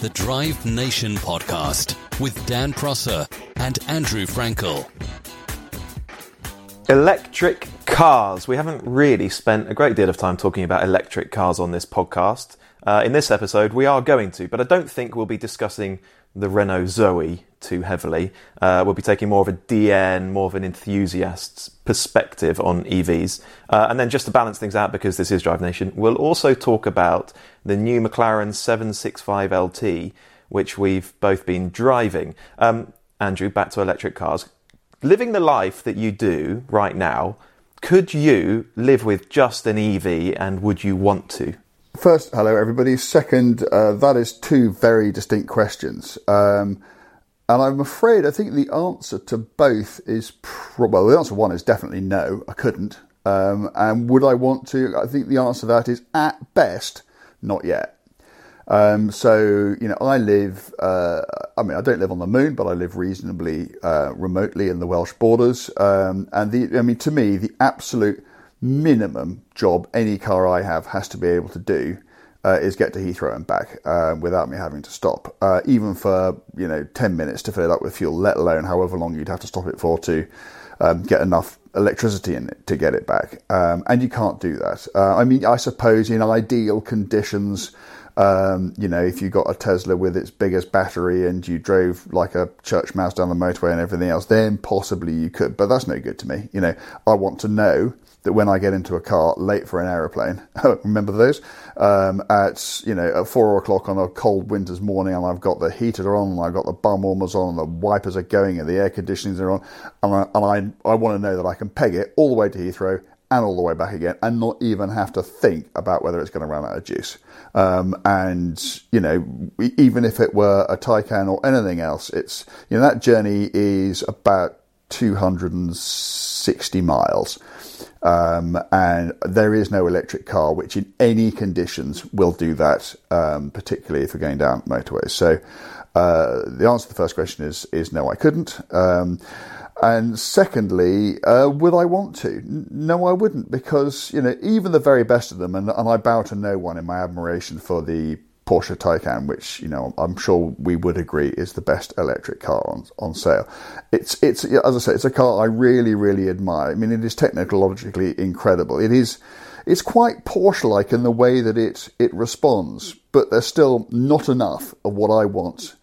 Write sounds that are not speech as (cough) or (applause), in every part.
the Drive Nation podcast with Dan Prosser and Andrew Frankel. Electric cars. We haven't really spent a great deal of time talking about electric cars on this podcast. Uh, in this episode, we are going to, but I don't think we'll be discussing the Renault Zoe too heavily. Uh, we'll be taking more of a DN, more of an enthusiast's perspective on EVs. Uh, and then just to balance things out, because this is Drive Nation, we'll also talk about the new McLaren 765 LT, which we've both been driving. Um, Andrew, back to electric cars. Living the life that you do right now, could you live with just an EV and would you want to? First, hello everybody. Second, uh, that is two very distinct questions. Um, and I'm afraid I think the answer to both is pro- well, the answer one is definitely no, I couldn't. Um, and would I want to? I think the answer to that is at best, not yet. Um, so, you know, I live, uh, I mean, I don't live on the moon, but I live reasonably uh, remotely in the Welsh borders. Um, and the, I mean, to me, the absolute minimum job any car I have has to be able to do uh, is get to Heathrow and back uh, without me having to stop, uh, even for you know ten minutes to fill it up with fuel, let alone however long you'd have to stop it for to um, get enough electricity in it to get it back. Um, and you can't do that. Uh, I mean, I suppose in ideal conditions. Um, you know, if you got a Tesla with its biggest battery and you drove like a church mouse down the motorway and everything else, then possibly you could. But that's no good to me. You know, I want to know that when I get into a car late for an aeroplane, (laughs) remember those? Um, at you know at four o'clock on a cold winter's morning, and I've got the heater on, and I've got the bum warmers on, and the wipers are going, and the air conditionings are on, and I, and I, I want to know that I can peg it all the way to Heathrow and all the way back again, and not even have to think about whether it's going to run out of juice. Um, and you know, even if it were a Taycan or anything else, it's you know that journey is about 260 miles. Um, and there is no electric car which, in any conditions, will do that, um, particularly if you're going down motorways. So, uh, the answer to the first question is is no, I couldn't. Um, and secondly, uh, would I want to? No, I wouldn't, because you know even the very best of them, and, and I bow to no one in my admiration for the Porsche Taycan, which you know I'm sure we would agree is the best electric car on on sale. It's it's as I say, it's a car I really really admire. I mean, it is technologically incredible. It is it's quite Porsche-like in the way that it it responds, but there's still not enough of what I want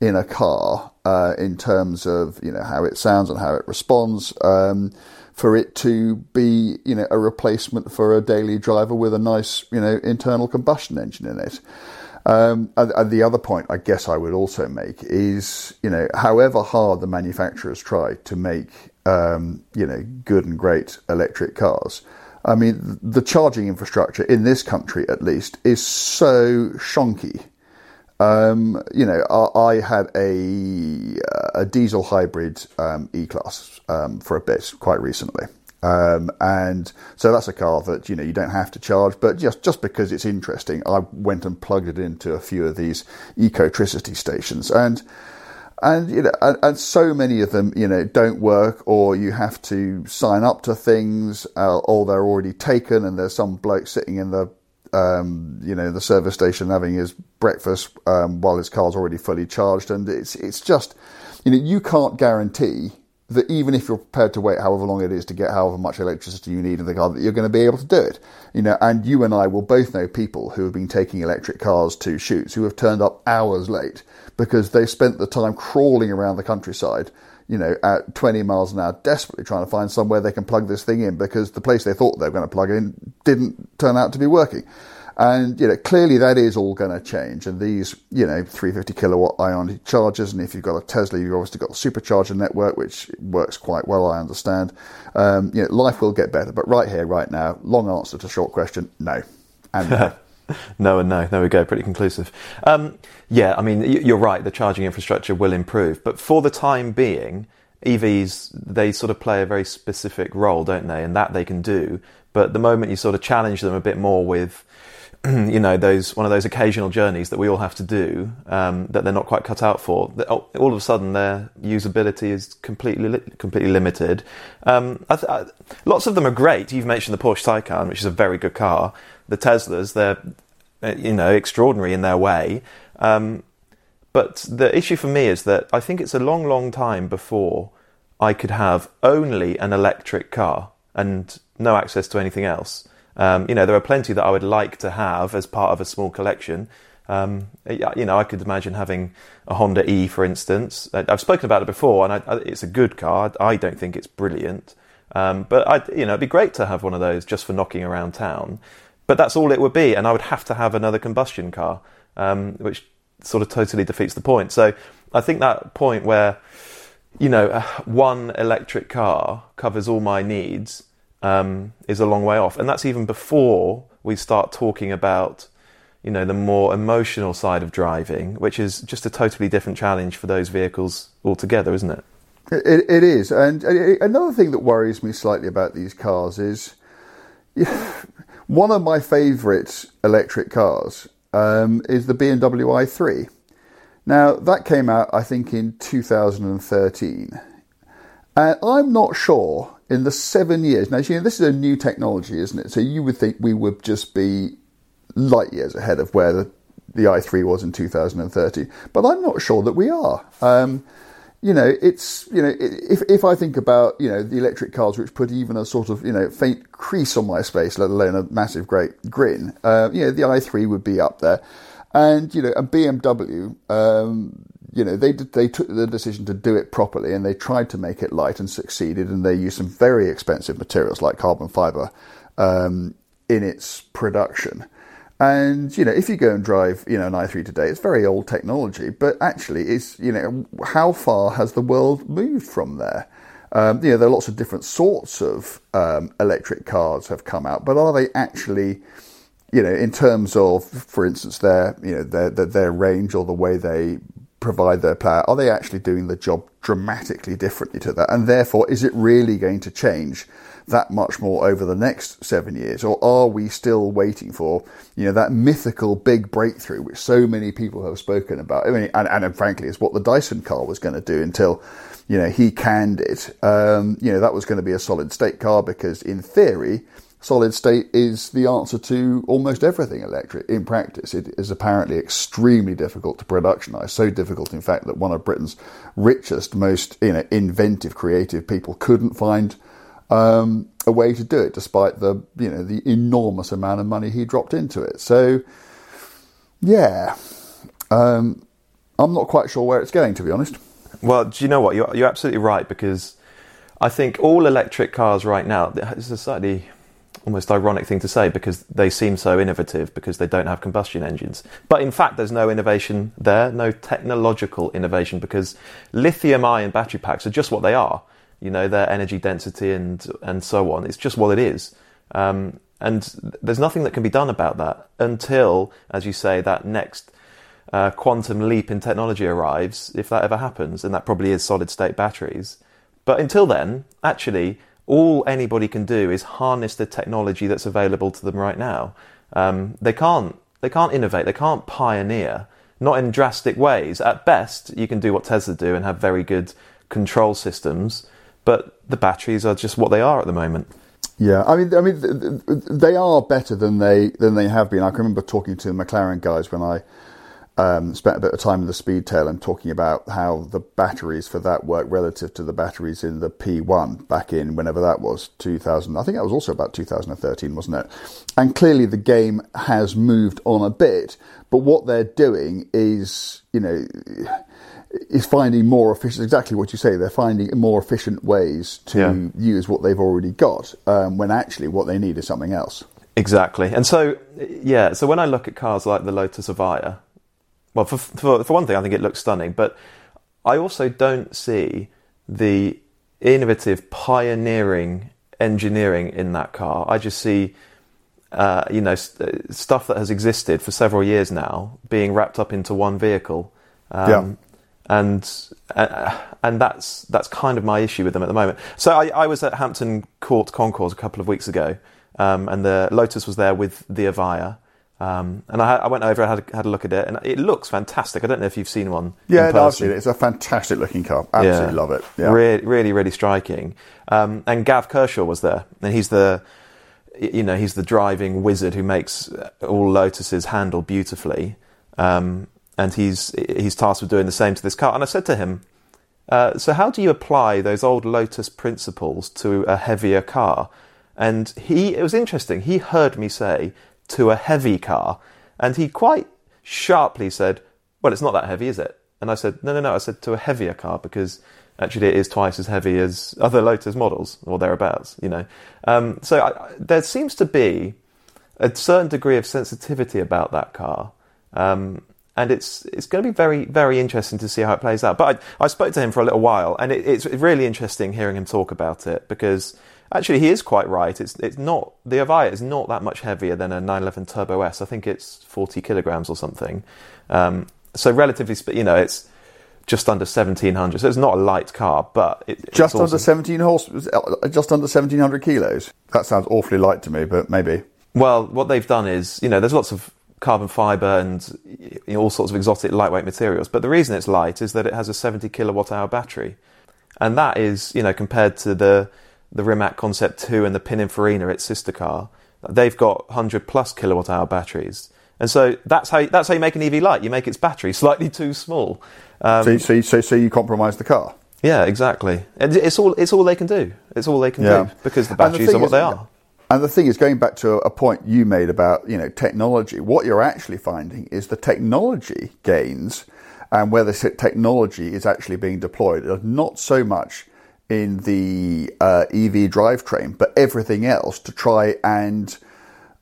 in a car uh, in terms of you know how it sounds and how it responds. Um, for it to be, you know, a replacement for a daily driver with a nice, you know, internal combustion engine in it. Um, and, and, the other point I guess I would also make is, you know, however hard the manufacturers try to make, um, you know, good and great electric cars, I mean, the charging infrastructure in this country, at least, is so shonky. Um, you know, I, I, had a a diesel hybrid um, E class um, for a bit quite recently, um, and so that's a car that you know you don't have to charge, but just just because it's interesting, I went and plugged it into a few of these ecotricity stations, and and you know, and, and, so many of them, you know, don't work, or you have to sign up to things, uh, or they're already taken, and there's some bloke sitting in the um, you know the service station having his breakfast um, while his car's already fully charged, and it's it's just you know you can't guarantee that even if you're prepared to wait however long it is to get however much electricity you need in the car, that you're going to be able to do it. You know, and you and I will both know people who have been taking electric cars to shoots who have turned up hours late because they spent the time crawling around the countryside, you know, at 20 miles an hour, desperately trying to find somewhere they can plug this thing in because the place they thought they were going to plug in didn't turn out to be working. And, you know, clearly that is all going to change. And these, you know, 350 kilowatt Ionity chargers, and if you've got a Tesla, you've obviously got the supercharger network, which works quite well, I understand. Um, you know, life will get better. But right here, right now, long answer to short question, no. And no. (laughs) no and no. There we go. Pretty conclusive. Um, yeah, I mean, you're right. The charging infrastructure will improve, but for the time being, EVs they sort of play a very specific role, don't they? And that they can do. But the moment you sort of challenge them a bit more with (clears throat) you know those one of those occasional journeys that we all have to do um, that they're not quite cut out for. All of a sudden, their usability is completely li- completely limited. Um, I th- I, lots of them are great. You've mentioned the Porsche Taycan, which is a very good car. The Teslas, they're uh, you know extraordinary in their way. Um, but the issue for me is that I think it's a long, long time before I could have only an electric car and no access to anything else. Um, you know, there are plenty that I would like to have as part of a small collection. Um, you know, I could imagine having a Honda E, for instance. I've spoken about it before, and I, it's a good car. I don't think it's brilliant, um, but I, you know, it'd be great to have one of those just for knocking around town. But that's all it would be, and I would have to have another combustion car, um, which sort of totally defeats the point. So I think that point where you know uh, one electric car covers all my needs um, is a long way off, and that's even before we start talking about you know the more emotional side of driving, which is just a totally different challenge for those vehicles altogether, isn't it? It, it is, and another thing that worries me slightly about these cars is (laughs) one of my favourite electric cars um, is the BMW i3. Now that came out, I think, in 2013, and I'm not sure in the seven years. Now, you this is a new technology, isn't it? So you would think we would just be light years ahead of where the, the i3 was in 2030. But I'm not sure that we are. Um, you know, it's you know, if if I think about you know the electric cars which put even a sort of you know faint crease on my face, let alone a massive great grin, uh, you know, the i3 would be up there, and you know, and BMW, um, you know, they they took the decision to do it properly, and they tried to make it light and succeeded, and they used some very expensive materials like carbon fiber um, in its production. And you know, if you go and drive, you know, an i3 today, it's very old technology, but actually, it's you know, how far has the world moved from there? Um, you know, there are lots of different sorts of um, electric cars have come out, but are they actually, you know, in terms of, for instance, their you know their their, their range or the way they provide their power, are they actually doing the job dramatically differently to that? And therefore, is it really going to change that much more over the next seven years? Or are we still waiting for, you know, that mythical big breakthrough which so many people have spoken about? I mean, and, and frankly, it's what the Dyson car was going to do until, you know, he canned it. Um, you know, that was going to be a solid state car because in theory, solid state is the answer to almost everything electric. In practice, it is apparently extremely difficult to productionize. So difficult, in fact, that one of Britain's richest, most you know, inventive, creative people couldn't find um, a way to do it, despite the you know the enormous amount of money he dropped into it. So, yeah, um, I'm not quite sure where it's going, to be honest. Well, do you know what? You're, you're absolutely right because I think all electric cars right now. It's a slightly almost ironic thing to say because they seem so innovative because they don't have combustion engines. But in fact, there's no innovation there, no technological innovation because lithium ion battery packs are just what they are you know, their energy density and and so on. It's just what it is. Um, and there's nothing that can be done about that until, as you say, that next uh, quantum leap in technology arrives, if that ever happens, and that probably is solid state batteries. But until then, actually, all anybody can do is harness the technology that's available to them right now. Um, they can't they can't innovate, they can't pioneer, not in drastic ways. At best, you can do what Tesla do and have very good control systems but the batteries are just what they are at the moment. Yeah, I mean, I mean, they are better than they than they have been. I can remember talking to the McLaren guys when I um, spent a bit of time in the speed Speedtail and talking about how the batteries for that work relative to the batteries in the P1 back in whenever that was 2000. I think that was also about 2013, wasn't it? And clearly the game has moved on a bit, but what they're doing is, you know is finding more efficient. Exactly what you say. They're finding more efficient ways to yeah. use what they've already got, um, when actually what they need is something else. Exactly. And so, yeah. So when I look at cars like the Lotus Evija, well, for, for, for one thing, I think it looks stunning, but I also don't see the innovative, pioneering engineering in that car. I just see. Uh, you know, st- stuff that has existed for several years now being wrapped up into one vehicle. Um, yeah and uh, and that's that's kind of my issue with them at the moment. So I, I was at Hampton Court Concours a couple of weeks ago, um, and the Lotus was there with the Evija. Um, and I, I, went over and had, had, a look at it, and it looks fantastic. I don't know if you've seen one. Yeah, no, I've seen it. It's a fantastic looking car. Absolutely yeah. love it. Yeah. Really, really, really striking. Um, and Gav Kershaw was there, and he's the, you know, he's the driving wizard who makes all Lotuses handle beautifully. Um, and he's he's tasked with doing the same to this car. And I said to him, uh, "So how do you apply those old Lotus principles to a heavier car?" And he it was interesting. He heard me say to a heavy car, and he quite sharply said, "Well, it's not that heavy, is it?" And I said, "No, no, no." I said to a heavier car because actually it is twice as heavy as other Lotus models or thereabouts. You know, um, so I, there seems to be a certain degree of sensitivity about that car. Um, and it's it's going to be very very interesting to see how it plays out. But I, I spoke to him for a little while, and it, it's really interesting hearing him talk about it because actually he is quite right. It's it's not the Evija is not that much heavier than a 911 Turbo S. I think it's 40 kilograms or something. Um, so relatively, you know, it's just under 1700. So it's not a light car, but it, just under awesome. 17 horse, just under 1700 kilos. That sounds awfully light to me, but maybe. Well, what they've done is, you know, there's lots of carbon fiber and you know, all sorts of exotic lightweight materials. But the reason it's light is that it has a 70 kilowatt hour battery, and that is you know compared to the the Rimac Concept 2 and the Pininfarina, its sister car, they've got 100 plus kilowatt hour batteries. And so that's how that's how you make an EV light. You make its battery slightly (laughs) too small. Um, so, so, so, so you compromise the car. Yeah, exactly. And it's all it's all they can do. It's all they can yeah. do because the batteries the are what is, they are. And the thing is, going back to a point you made about you know technology, what you're actually finding is the technology gains and where the technology is actually being deployed are not so much in the uh, EV drivetrain, but everything else to try and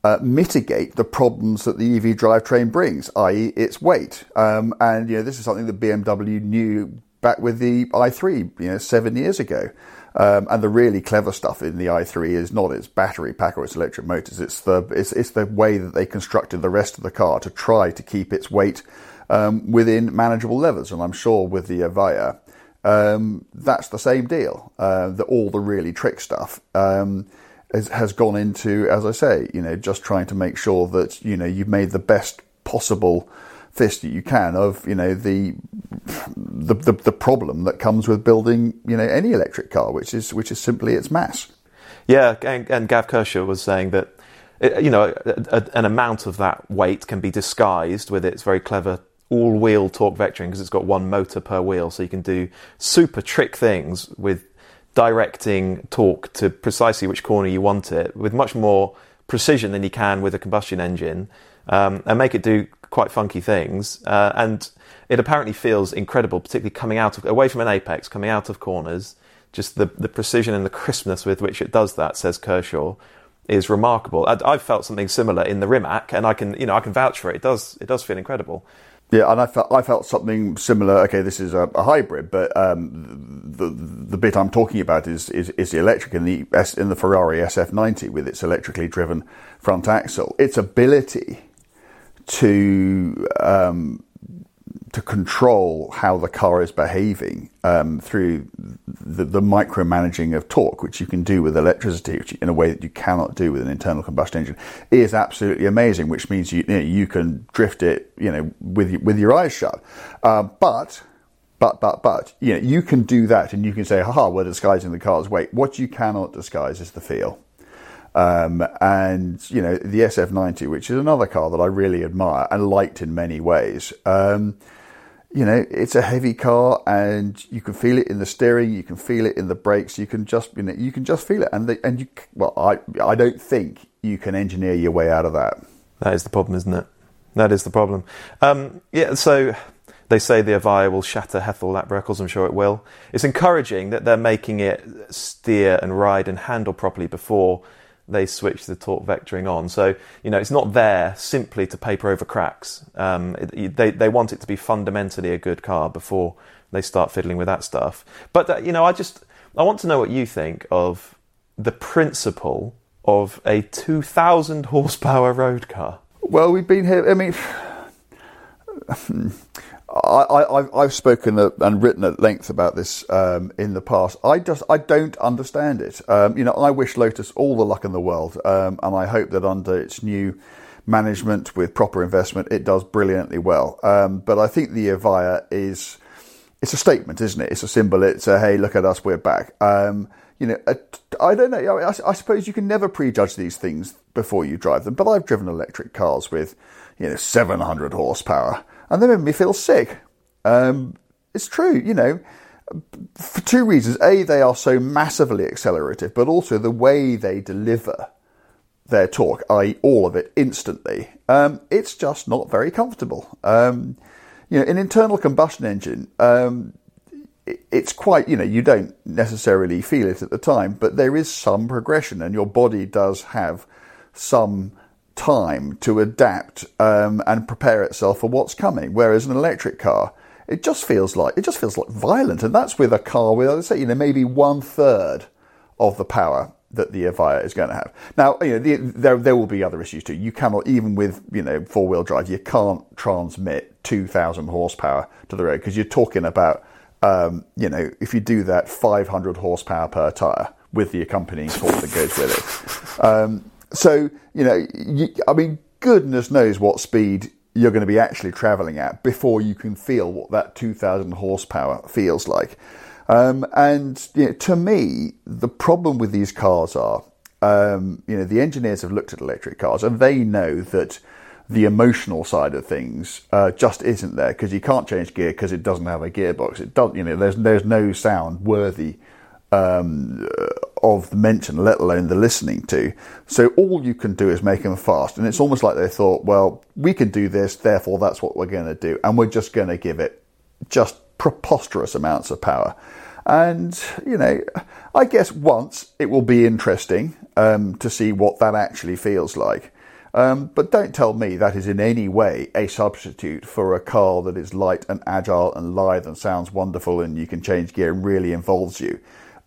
uh, mitigate the problems that the EV drivetrain brings, i.e., its weight. Um, and you know, this is something that BMW knew back with the i3, you know, seven years ago. Um, and the really clever stuff in the i3 is not its battery pack or its electric motors. It's the it's, it's the way that they constructed the rest of the car to try to keep its weight um, within manageable levels. And I'm sure with the Evija, um, that's the same deal. Uh, that all the really trick stuff um, has, has gone into, as I say, you know, just trying to make sure that you know you've made the best possible fist that you can of you know the, the the, the problem that comes with building you know any electric car, which is which is simply its mass. Yeah, and, and Gav Kershaw was saying that you know a, a, an amount of that weight can be disguised with its very clever all-wheel torque vectoring because it's got one motor per wheel, so you can do super trick things with directing torque to precisely which corner you want it with much more precision than you can with a combustion engine, um, and make it do quite funky things. Uh, and it apparently feels incredible, particularly coming out of away from an apex, coming out of corners. Just the the precision and the crispness with which it does that, says Kershaw, is remarkable. I, have felt something similar in the Rimac, and I can you know I can vouch for it. It does it does feel incredible. Yeah, and I felt I felt something similar. Okay, this is a, a hybrid, but um, the the bit I'm talking about is is, is the electric in the in the Ferrari SF90 with its electrically driven front axle. Its ability to um, to control how the car is behaving um, through the, the micromanaging of torque, which you can do with electricity in a way that you cannot do with an internal combustion engine, is absolutely amazing. Which means you you, know, you can drift it, you know, with with your eyes shut. Uh, but but but but you know you can do that, and you can say, "Ha, we're disguising the car's weight." What you cannot disguise is the feel. Um, and you know the SF90, which is another car that I really admire and liked in many ways. Um, you know, it's a heavy car, and you can feel it in the steering, you can feel it in the brakes, you can just you know you can just feel it, and the, and you well, I I don't think you can engineer your way out of that. That is the problem, isn't it? That is the problem. Um, yeah, so they say the Evija will shatter Hethel lap records. I'm sure it will. It's encouraging that they're making it steer and ride and handle properly before they switch the torque vectoring on. So, you know, it's not there simply to paper over cracks. Um, it, they, they want it to be fundamentally a good car before they start fiddling with that stuff. But, uh, you know, I just, I want to know what you think of the principle of a 2000 horsepower road car. Well, we've been here, I mean, I, have spoken and written at length about this um, in the past. I just I don't understand it. Um, you know, I wish Lotus all the luck in the world, um, and I hope that under its new management with proper investment, it does brilliantly well. Um, but I think the Evija is it's a statement, isn't it? It's a symbol. It's a hey, look at us, we're back. Um, you know, I don't know. I, I suppose you can never prejudge these things before you drive them. But I've driven electric cars with you know 700 horsepower and they make me feel sick. Um, it's true, you know, for two reasons. A, they are so massively accelerative, but also the way they deliver their torque, i.e., all of it instantly, um, it's just not very comfortable. Um, you know, an internal combustion engine, um, it's quite, you know, you don't necessarily feel it at the time, but there is some progression, and your body does have some time to adapt um, and prepare itself for what's coming. Whereas an electric car, it just feels like it just feels like violent, and that's with a car with, let's say, you know, maybe one third of the power that the Evija is going to have. Now, you know, the, there there will be other issues too. You cannot, even with you know four wheel drive, you can't transmit two thousand horsepower to the road because you're talking about, um, you know, if you do that, five hundred horsepower per tire with the accompanying torque that goes with it. Um, so you know, you, I mean, goodness knows what speed you're going to be actually travelling at before you can feel what that 2,000 horsepower feels like. Um, and you know, to me, the problem with these cars are, um, you know, the engineers have looked at electric cars and they know that the emotional side of things uh, just isn't there because you can't change gear because it doesn't have a gearbox. It doesn't, you know, there's there's no sound worthy um, of the mention, let alone the listening to. So all you can do is make them fast. And it's almost like they thought, well, we can do this, therefore that's what we're going to do. And we're just going to give it just preposterous amounts of power. And, you know, I guess once it will be interesting um, to see what that actually feels like. Um, but don't tell me that is in any way a substitute for a car that is light and agile and lithe and sounds wonderful and you can change gear and really involves you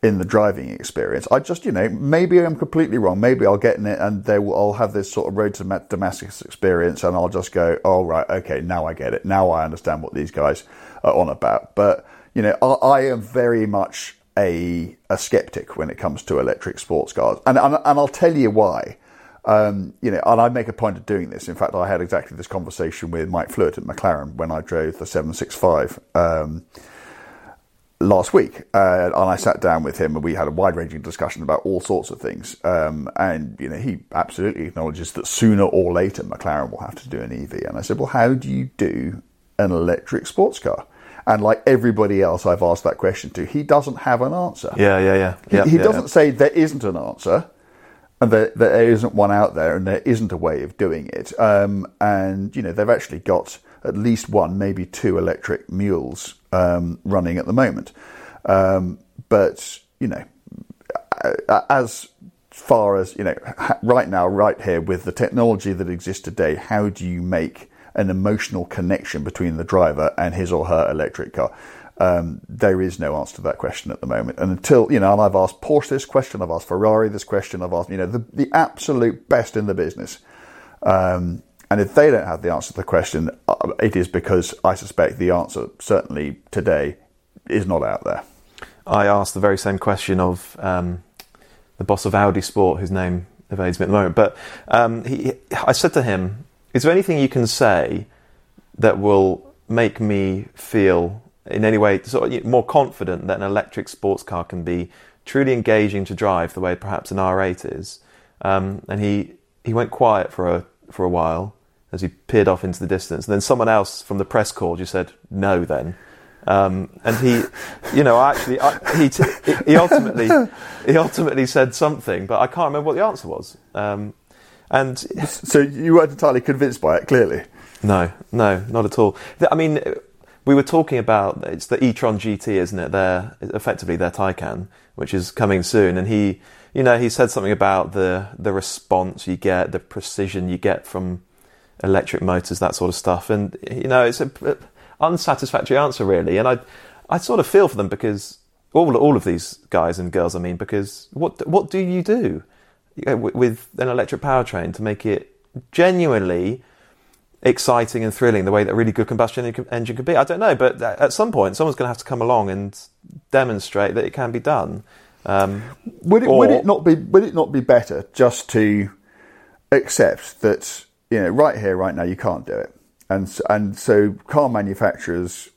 in the driving experience. I just, you know, maybe I'm completely wrong. Maybe I'll get in it and they will, I'll have this sort of road to Damascus experience and I'll just go, oh, right, okay, now I get it. Now I understand what these guys are on about. But, you know, I, I am very much a, a skeptic when it comes to electric sports cars. And, and, and I'll tell you why. Um, you know, and I make a point of doing this. In fact, I had exactly this conversation with Mike Flewitt at McLaren when I drove the 765. Um, last week, uh, and I sat down with him and we had a wide ranging discussion about all sorts of things. Um, and you know, he absolutely acknowledges that sooner or later McLaren will have to do an EV. And I said, well, how do you do an electric sports car? And like everybody else I've asked that question to, he doesn't have an answer. Yeah, yeah, yeah. yeah he, he yeah, doesn't yeah. say there isn't an answer. And there, there isn't one out there, and there isn't a way of doing it. Um, and you know they've actually got at least one, maybe two electric mules um, running at the moment. Um, but you know, as far as you know, right now, right here, with the technology that exists today, how do you make an emotional connection between the driver and his or her electric car? Um, there is no answer to that question at the moment. And until, you know, and I've asked Porsche this question, I've asked Ferrari this question, I've asked, you know, the, the absolute best in the business. Um, and if they don't have the answer to the question, uh, it is because I suspect the answer, certainly today, is not out there. I asked the very same question of um, the boss of Audi Sport, whose name evades me at the moment. But um, he, I said to him, "Is there anything you can say that will make me feel in any way sort of more confident that an electric sports car can be truly engaging to drive the way perhaps an R8 is?" Um, and he he went quiet for a for a while as he peered off into the distance. And then someone else from the press corps just said, "No, then." Um, and he, you know, actually, I, he, t- he ultimately, he ultimately said something, but I can't remember what the answer was. Um, and so you weren't entirely convinced by it, clearly. No, no, not at all. I mean, we were talking about it's the e-tron GT, isn't it? Their effectively their Taycan, which is coming soon, and he, you know, he said something about the the response you get, the precision you get from electric motors, that sort of stuff, and you know, it's an unsatisfactory answer really. And I, I sort of feel for them because all all of these guys and girls, I mean, because what what do you do with an electric powertrain to make it genuinely exciting and thrilling the way that a really good combustion engine could be? I don't know, but at some point, someone's going to have to come along and demonstrate that it can be done. Um, would it or, would it not be would it not be better just to accept that you know right here right now you can't do it and and so car manufacturers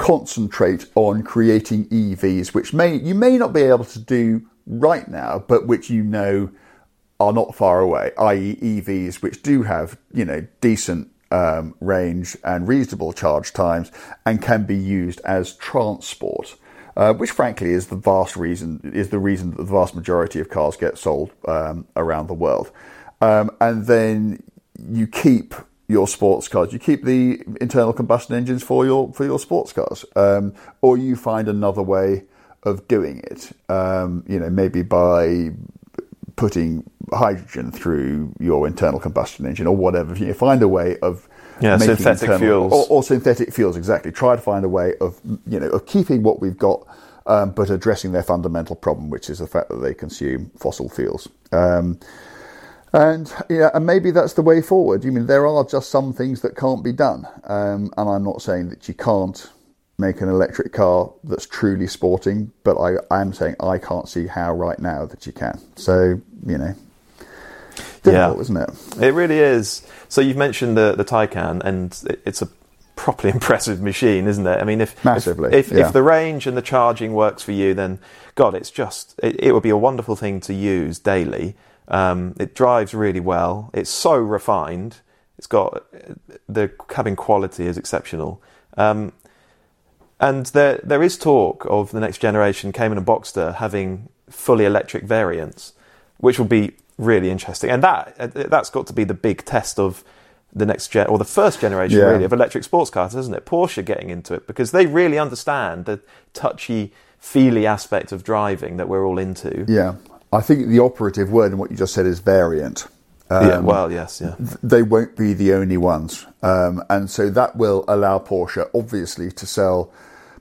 concentrate on creating EVs, which may you may not be able to do right now, but which you know are not far away, i.e., EVs which do have you know decent um, range and reasonable charge times, and can be used as transport. Uh, which, frankly, is the vast reason is the reason that the vast majority of cars get sold um, around the world. Um, and then you keep your sports cars. You keep the internal combustion engines for your for your sports cars, um, or you find another way of doing it. Um, you know, maybe by putting hydrogen through your internal combustion engine or whatever. You know, find a way of yeah, synthetic internal, fuels or, or, synthetic fuels. Exactly. Try to find a way of you know of keeping what we've got, um, but addressing their fundamental problem, which is the fact that they consume fossil fuels. And yeah, and maybe that's the way forward. You mean there are just some things that can't be done, um, and I'm not saying that you can't make an electric car that's truly sporting, but I, I am saying I can't see how right now that you can. So you know, difficult, yeah. isn't it? It really is. So you've mentioned the the Taycan, and it's a properly (laughs) impressive machine, isn't it? I mean, if massively, if, if, yeah. if, the range and the charging works for you, then God, it's just it, it would be a wonderful thing to use daily. Um, it drives really well. It's so refined. It's got the cabin quality is exceptional. Um, and there there is talk of the next generation Cayman and Boxster having fully electric variants, which will be really interesting. And that that's got to be the big test of the next gen or the first generation yeah. really of electric sports cars, isn't it? Porsche getting into it because they really understand the touchy, feely aspect of driving that we're all into. Yeah, I think the operative word in what you just said is variant. Um, yeah, well, yes, yeah. They won't be the only ones. Um, and so that will allow Porsche, obviously, to sell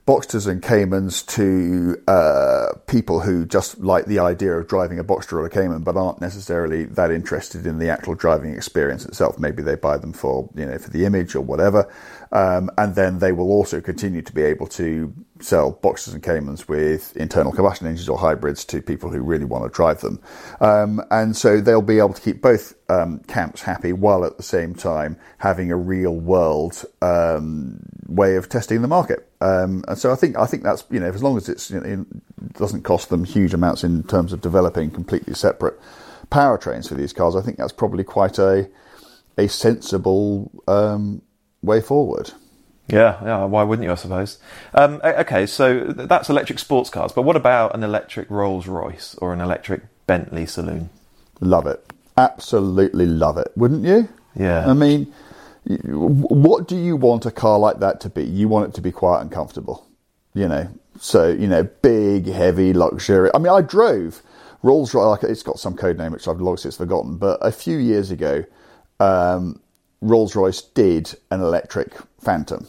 Boxsters and Caymans to uh, people who just like the idea of driving a Boxster or a Cayman, but aren't necessarily that interested in the actual driving experience itself. Maybe they buy them for you know for the image or whatever, um, and then they will also continue to be able to sell Boxsters and Caymans with internal combustion engines or hybrids to people who really want to drive them, um, and so they'll be able to keep both um, camps happy while at the same time having a real world um, way of testing the market. Um, and so I think I think that's you know as long as it's you know, it doesn't cost them huge amounts in terms of developing completely separate powertrains for these cars. I think that's probably quite a a sensible um, way forward. Yeah, yeah. Why wouldn't you? I suppose. Um, okay, so that's electric sports cars. But what about an electric Rolls Royce or an electric Bentley saloon? Love it. Absolutely love it. Wouldn't you? Yeah. I mean what do you want a car like that to be? You want it to be quiet and comfortable, you know. So you know, big, heavy, luxury. I mean, I drove Rolls Royce. Like it's got some code name which I've long since forgotten. But a few years ago, um, Rolls Royce did an electric Phantom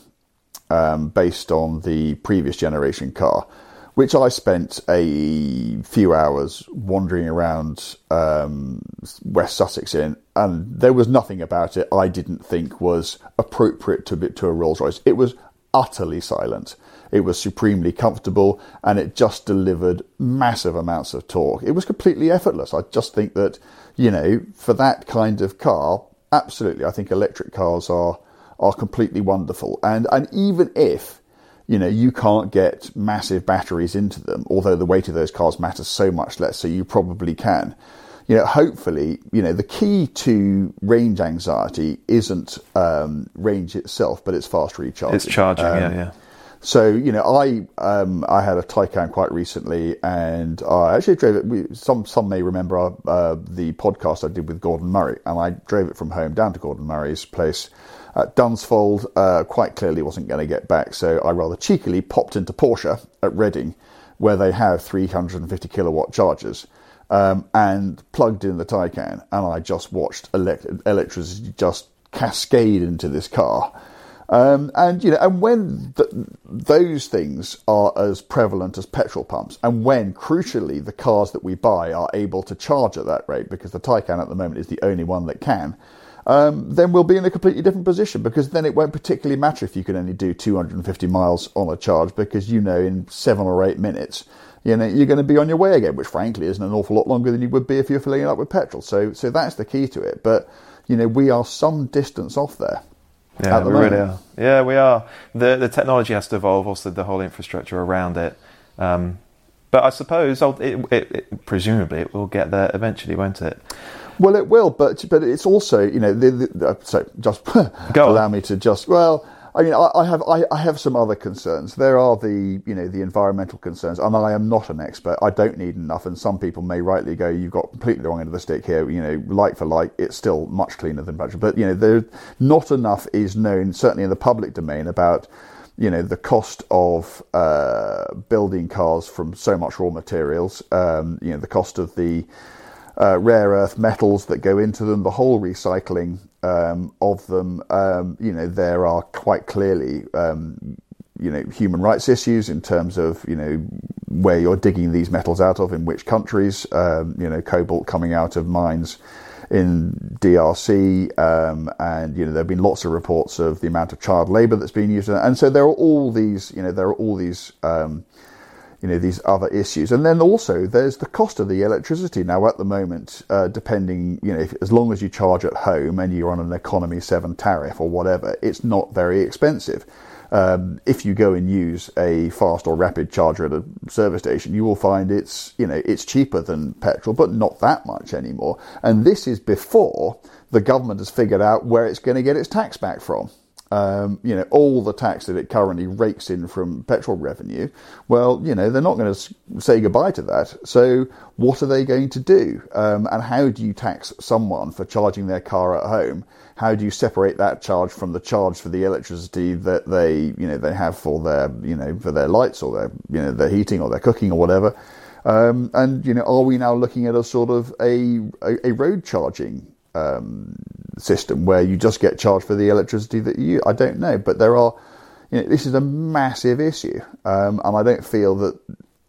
um, based on the previous generation car which I spent a few hours wandering around um, West Sussex in, and there was nothing about it I didn't think was appropriate to to a Rolls Royce. It was utterly silent. It was supremely comfortable, and it just delivered massive amounts of torque. It was completely effortless. I just think that you know for that kind of car, absolutely, I think electric cars are are completely wonderful. And and even if you know, you can't get massive batteries into them, although the weight of those cars matters so much less, so you probably can. You know, hopefully, you know, the key to range anxiety isn't um, range itself, but it's fast recharging. It's charging, um, yeah, yeah. So you know, I um, I had a Taycan quite recently, and I actually drove it. We, some some may remember our, uh, the podcast I did with Gordon Murray, and I drove it from home down to Gordon Murray's place at Dunsfold, uh, quite clearly wasn't going to get back, so I rather cheekily popped into Porsche at Reading, where they have 350 kilowatt chargers, um, and plugged in the Taycan, and I just watched elect- electricity just cascade into this car. Um, and you know, and when th- those things are as prevalent as petrol pumps, and when crucially the cars that we buy are able to charge at that rate, because the Taycan at the moment is the only one that can, um, then we'll be in a completely different position because then it won't particularly matter if you can only do 250 miles on a charge because you know in seven or eight minutes you know you're going to be on your way again, which frankly isn't an awful lot longer than you would be if you're filling it up with petrol. So so that's the key to it. But you know we are some distance off there. Yeah, we moment. really are. Yeah, we are. The the technology has to evolve. Also, the whole infrastructure around it. Um, but I suppose it, it, it, presumably it will get there eventually, won't it? Well, it will, but but it's also you know the, the, uh, so just (laughs) allow me to just well. I mean, I, I have I, I, have some other concerns. There are the you know the environmental concerns, and I am not an expert. I don't need enough, and some people may rightly go, "You've got completely the wrong end of the stick here." You know, like for like, it's still much cleaner than petrol, but you know, there not enough is known, certainly in the public domain, about you know the cost of uh, building cars from so much raw materials. Um, you know, the cost of the uh, rare earth metals that go into them, the whole recycling um, of them. Um, you know, there are quite clearly, um, you know, human rights issues in terms of, you know, where you're digging these metals out of, in which countries. Um, you know, cobalt coming out of mines in DRC, um, and you know there have been lots of reports of the amount of child labour that's been used, and so there are all these, you know, there are all these um, you know these other issues. And then also there's the cost of the electricity now at the moment uh, depending you know if, as long as you charge at home and you're on an economy 7 tariff or whatever it's not very expensive. Um, if you go and use a fast or rapid charger at a service station you will find it's you know it's cheaper than petrol but not that much anymore. And this is before the government has figured out where it's going to get its tax back from um, you know, all the tax that it currently rakes in from petrol revenue, well, you know, they're not going to say goodbye to that. So, what are they going to do? Um, and how do you tax someone for charging their car at home? How do you separate that charge from the charge for the electricity that they, you know, they have for their, you know, for their lights or their, you know, their heating or their cooking or whatever? Um, and you know, are we now looking at a sort of a a, a road charging um, system where you just get charged for the electricity that you. I don't know, but there are. You know, this is a massive issue, um, and I don't feel that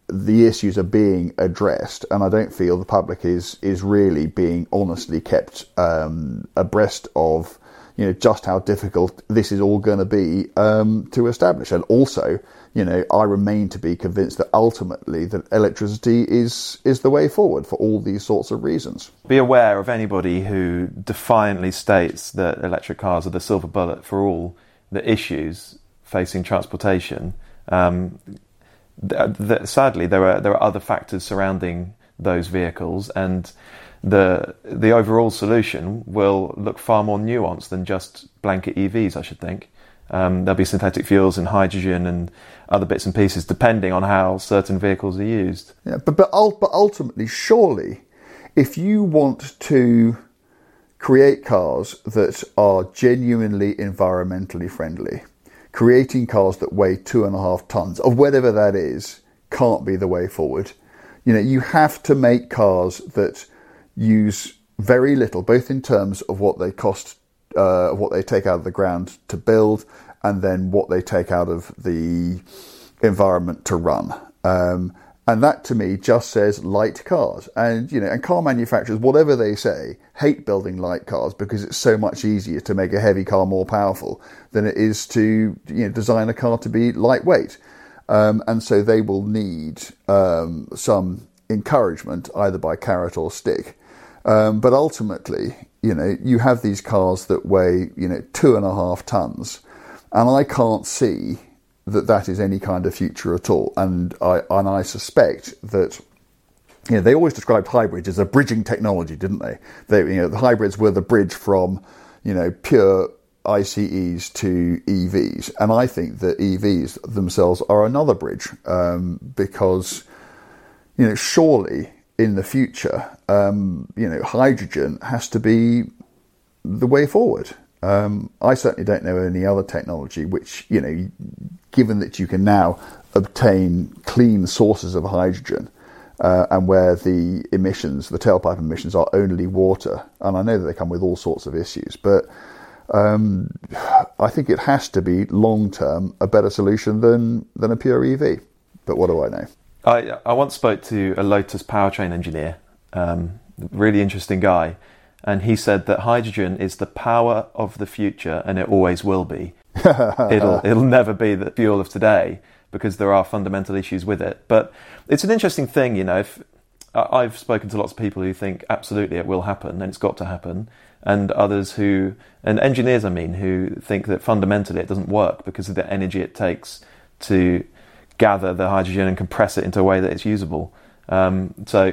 the issues are being addressed, and I don't feel the public is is really being honestly kept um, abreast of you know just how difficult this is all going to be um, to establish, and also you know, I remain to be convinced that ultimately that electricity is is the way forward for all these sorts of reasons. Be aware of anybody who defiantly states that electric cars are the silver bullet for all the issues facing transportation. Um, th- th- sadly, there are there are other factors surrounding those vehicles, and the the overall solution will look far more nuanced than just blanket EVs. I should think. Um, there'll be synthetic fuels and hydrogen and other bits and pieces, depending on how certain vehicles are used. Yeah, but but, but ultimately, surely, if you want to create cars that are genuinely environmentally friendly, creating cars that weigh two and a half tons of whatever that is can't be the way forward. You know, you have to make cars that use very little, both in terms of what they cost uh, what they take out of the ground to build, and then what they take out of the environment to run. Um, and that to me just says light cars. And you know, and car manufacturers, whatever they say, hate building light cars because it's so much easier to make a heavy car more powerful than it is to you know design a car to be lightweight. Um, and so they will need um, some encouragement either by carrot or stick. Um, but ultimately, you know, you have these cars that weigh, you know, two and a half tons, and I can't see that that is any kind of future at all. And I and I suspect that. You know, they always described hybrids as a bridging technology, didn't they? They, you know, the hybrids were the bridge from, you know, pure ICEs to EVs, and I think that EVs themselves are another bridge um, because, you know, surely in the future, um, you know, hydrogen has to be the way forward. Um, I certainly don't know any other technology which, you know, given that you can now obtain clean sources of hydrogen uh, and where the emissions, the tailpipe emissions, are only water, and I know that they come with all sorts of issues, but um, I think it has to be long term a better solution than, than a pure EV. But what do I know? I, I once spoke to a Lotus powertrain engineer, um, really interesting guy, and he said that hydrogen is the power of the future, and it always will be. (laughs) it'll it'll never be the fuel of today because there are fundamental issues with it. But it's an interesting thing, you know. If, I've spoken to lots of people who think absolutely it will happen and it's got to happen, and others who, and engineers I mean, who think that fundamentally it doesn't work because of the energy it takes to gather the hydrogen and compress it into a way that it's usable. Um, so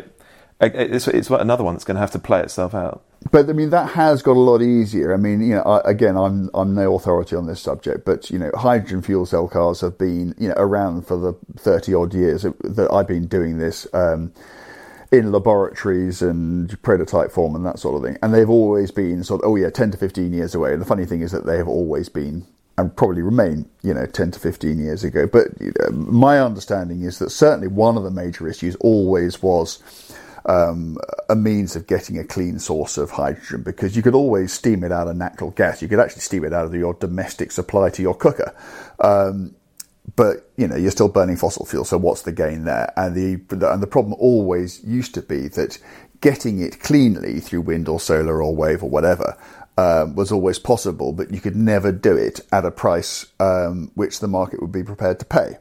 it's, it's another one that's going to have to play itself out. But I mean, that has got a lot easier. I mean, you know, I, again, I'm I'm no authority on this subject, but you know, hydrogen fuel cell cars have been you know around for the thirty odd years that I've been doing this. Um, in laboratories and prototype form and that sort of thing. And they've always been sort of, oh yeah, 10 to 15 years away. And the funny thing is that they have always been and probably remain, you know, 10 to 15 years ago. But know, my understanding is that certainly one of the major issues always was um, a means of getting a clean source of hydrogen because you could always steam it out of natural gas. You could actually steam it out of your domestic supply to your cooker. Um, but you know you're still burning fossil fuel, so what's the gain there? And the and the problem always used to be that getting it cleanly through wind or solar or wave or whatever um, was always possible, but you could never do it at a price um, which the market would be prepared to pay.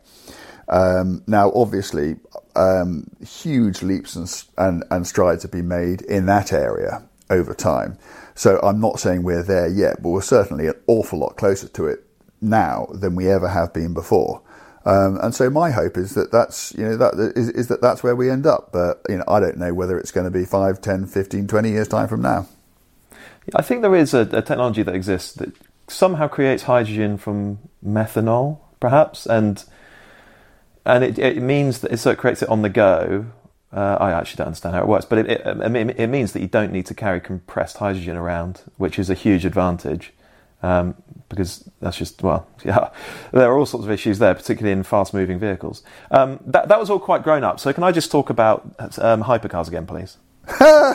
Um, now, obviously, um, huge leaps and, and, and strides have been made in that area over time. So I'm not saying we're there yet, but we're certainly an awful lot closer to it now than we ever have been before. Um, and so my hope is that that's you know that is, is, that that's where we end up. But you know I don't know whether it's going to be 5, 10, 15, 20 years time from now. I think there is a, a technology that exists that somehow creates hydrogen from methanol, perhaps, and and it, it means that it, so it creates it on the go. Uh, I actually don't understand how it works, but it, it, it, means that you don't need to carry compressed hydrogen around, which is a huge advantage. Um, because that's just well, (laughs) yeah. There are all sorts of issues there, particularly in fast-moving vehicles. Um, that that was all quite grown up. So can I just talk about um, hypercars again, please? (laughs) uh,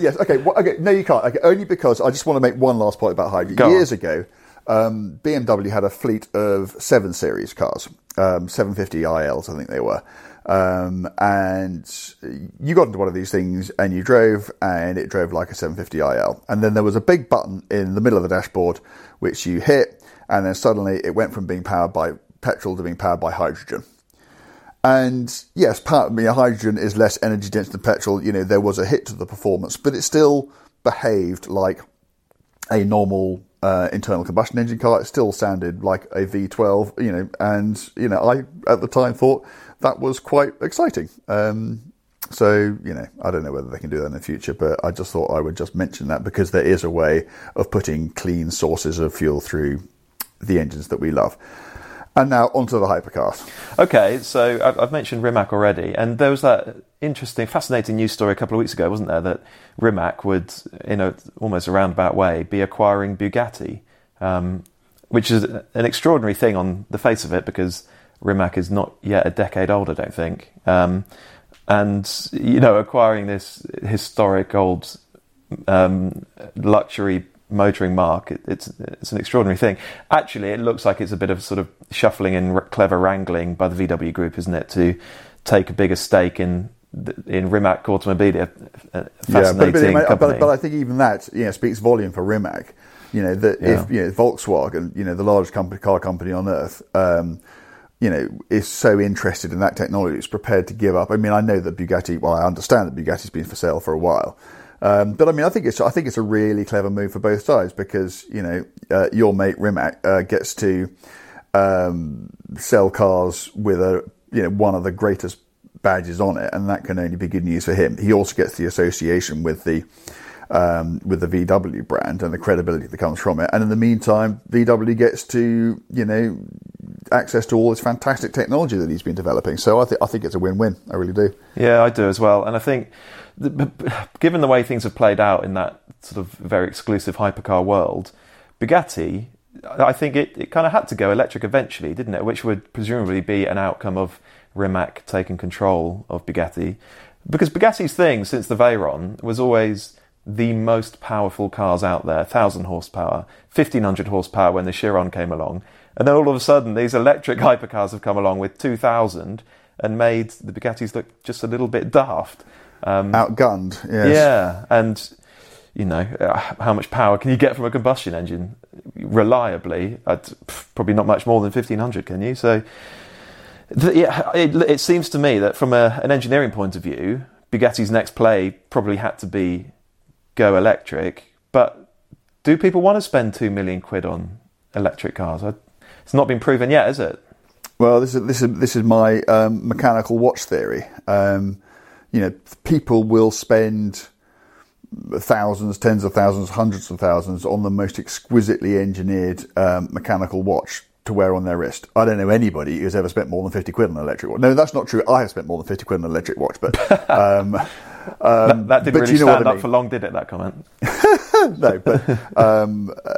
yes. Okay. Well, okay. No, you can't. Okay, only because I just want to make one last point about hydrogen. Go Years on. ago, um, BMW had a fleet of seven series cars, um, 750 ILs, I think they were. Um, and you got into one of these things and you drove, and it drove like a 750 IL. And then there was a big button in the middle of the dashboard which you hit, and then suddenly it went from being powered by petrol to being powered by hydrogen. And yes, part of me, hydrogen is less energy dense than petrol. You know, there was a hit to the performance, but it still behaved like a normal uh, internal combustion engine car. It still sounded like a V12, you know, and, you know, I at the time thought that was quite exciting. Um, so, you know, I don't know whether they can do that in the future, but I just thought I would just mention that because there is a way of putting clean sources of fuel through the engines that we love. And now onto the hypercars. Okay, so I've mentioned Rimac already, and there was that interesting, fascinating news story a couple of weeks ago, wasn't there? That Rimac would, in a almost a roundabout way, be acquiring Bugatti, um, which is an extraordinary thing on the face of it because Rimac is not yet a decade old, I don't think. Um, and you know, acquiring this historic old um, luxury motoring mark, it, it's it's an extraordinary thing. Actually, it looks like it's a bit of sort of shuffling and r- clever wrangling by the VW group, isn't it, to take a bigger stake in in Rimac Automobili. Fascinating yeah, but, but, but, but, I think even that you know, speaks volume for Rimac. You know that yeah. if you know Volkswagen, you know the largest company, car company on earth. Um, you know, is so interested in that technology, it's prepared to give up. I mean, I know that Bugatti. Well, I understand that Bugatti's been for sale for a while, um, but I mean, I think it's I think it's a really clever move for both sides because you know uh, your mate Rimac uh, gets to um, sell cars with a you know one of the greatest badges on it, and that can only be good news for him. He also gets the association with the um, with the VW brand and the credibility that comes from it. And in the meantime, VW gets to you know access to all this fantastic technology that he's been developing. So I think I think it's a win-win. I really do. Yeah, I do as well. And I think, given the way things have played out in that sort of very exclusive hypercar world, Bugatti, I think it, it kind of had to go electric eventually, didn't it? Which would presumably be an outcome of Rimac taking control of Bugatti, because Bugatti's thing since the Veyron was always the most powerful cars out there 1000 horsepower 1500 horsepower when the chiron came along and then all of a sudden, these electric (laughs) hypercars have come along with 2,000 and made the Bugattis look just a little bit daft. Um, Outgunned, yes. Yeah, and you know, uh, how much power can you get from a combustion engine reliably? At probably not much more than 1500, can you? So, the, yeah, it, it, seems to me that from a, an engineering point of view, Bugatti's next play probably had to be go electric. But do people want to spend two million quid on electric cars? I, it's not been proven yet, is it? Well, this is this is this is my um, mechanical watch theory. Um, you know, people will spend thousands, tens of thousands, hundreds of thousands on the most exquisitely engineered um, mechanical watch to wear on their wrist. I don't know anybody who's ever spent more than 50 quid on an electric watch. No, that's not true. I have spent more than 50 quid on an electric watch, but. (laughs) Um, um, that, that, didn't really you know stand up mean. for long, did it, that comment? (laughs) no, but um, uh,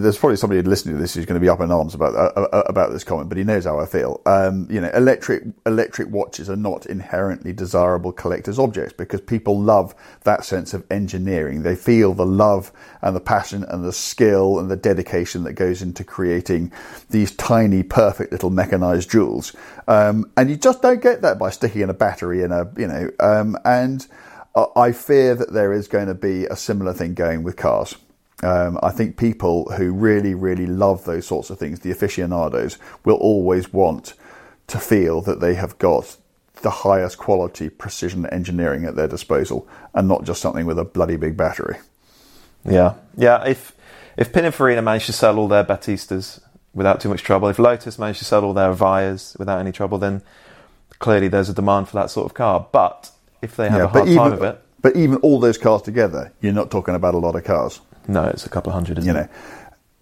there's probably somebody listening to this who's going to be up in arms about uh, uh, about this comment, but he knows how I feel. Um, you know, electric electric watches are not inherently desirable collector's objects because people love that sense of engineering. They feel the love and the passion and the skill and the dedication that goes into creating these tiny, perfect little mechanized jewels. Um, and you just don't get that by sticking in a battery in a you know um, and I fear that there is going to be a similar thing going with cars. Um, I think people who really, really love those sorts of things, the aficionados, will always want to feel that they have got the highest quality precision engineering at their disposal and not just something with a bloody big battery. Yeah, yeah. If if Pininfarina managed to sell all their Battistas without too much trouble, if Lotus managed to sell all their Evijas without any trouble, then clearly there's a demand for that sort of car. But if they have yeah, a hard even, time of it. But even all those cars together, you're not talking about a lot of cars. No, it's a couple of hundred, isn't you it? know,